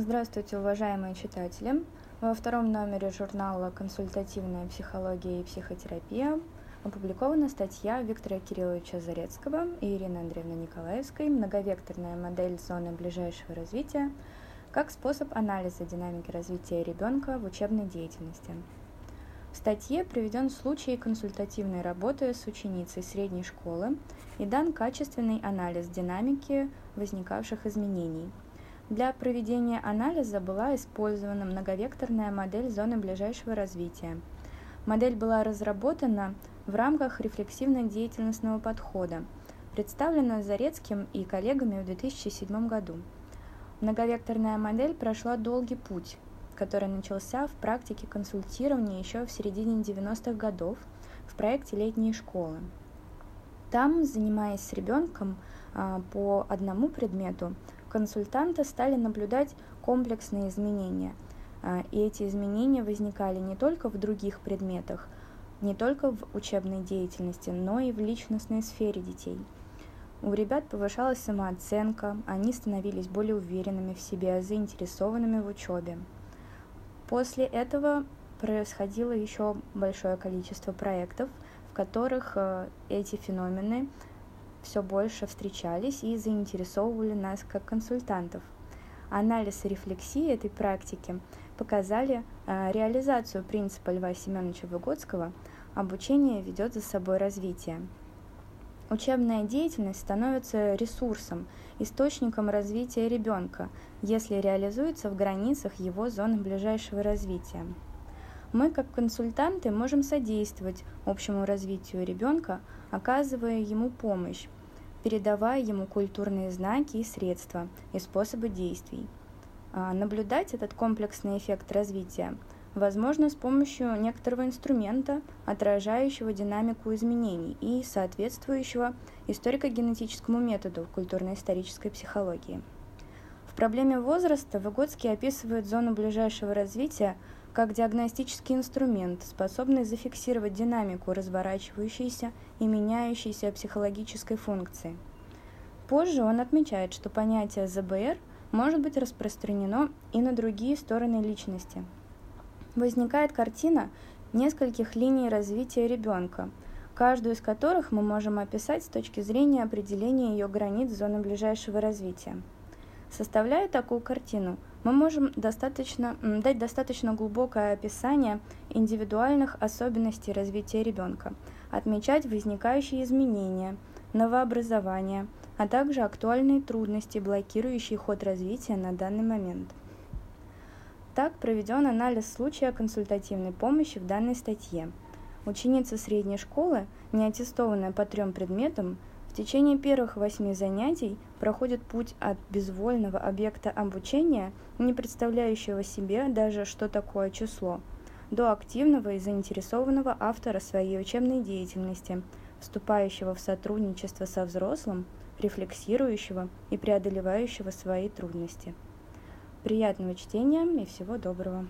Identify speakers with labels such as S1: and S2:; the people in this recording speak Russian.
S1: Здравствуйте, уважаемые читатели! Во втором номере журнала «Консультативная психология и психотерапия» опубликована статья Виктора Кирилловича Зарецкого и Ирины Андреевны Николаевской «Многовекторная модель зоны ближайшего развития как способ анализа динамики развития ребенка в учебной деятельности». В статье приведен случай консультативной работы с ученицей средней школы и дан качественный анализ динамики возникавших изменений – для проведения анализа была использована многовекторная модель зоны ближайшего развития. Модель была разработана в рамках рефлексивно-деятельностного подхода, представлена Зарецким и коллегами в 2007 году. Многовекторная модель прошла долгий путь, который начался в практике консультирования еще в середине 90-х годов в проекте «Летние школы». Там, занимаясь с ребенком а, по одному предмету, консультанты стали наблюдать комплексные изменения. А, и эти изменения возникали не только в других предметах, не только в учебной деятельности, но и в личностной сфере детей. У ребят повышалась самооценка, они становились более уверенными в себе, заинтересованными в учебе. После этого происходило еще большое количество проектов, в которых э, эти феномены все больше встречались и заинтересовывали нас как консультантов. Анализ и рефлексия этой практики показали э, реализацию принципа Льва Семеновича Выгодского «Обучение ведет за собой развитие». Учебная деятельность становится ресурсом, источником развития ребенка, если реализуется в границах его зоны ближайшего развития. Мы, как консультанты, можем содействовать общему развитию ребенка, оказывая ему помощь, передавая ему культурные знаки и средства и способы действий. А наблюдать этот комплексный эффект развития возможно с помощью некоторого инструмента, отражающего динамику изменений и соответствующего историко-генетическому методу культурно-исторической психологии. В проблеме возраста Выгодский описывает зону ближайшего развития как диагностический инструмент, способный зафиксировать динамику разворачивающейся и меняющейся психологической функции. Позже он отмечает, что понятие ЗБР может быть распространено и на другие стороны личности. Возникает картина нескольких линий развития ребенка, каждую из которых мы можем описать с точки зрения определения ее границ зоны ближайшего развития. Составляя такую картину, мы можем достаточно, дать достаточно глубокое описание индивидуальных особенностей развития ребенка, отмечать возникающие изменения, новообразования, а также актуальные трудности, блокирующие ход развития на данный момент. Так проведен анализ случая консультативной помощи в данной статье. Ученица средней школы, не аттестованная по трем предметам, течение первых восьми занятий проходит путь от безвольного объекта обучения, не представляющего себе даже, что такое число, до активного и заинтересованного автора своей учебной деятельности, вступающего в сотрудничество со взрослым, рефлексирующего и преодолевающего свои трудности. Приятного чтения и всего доброго!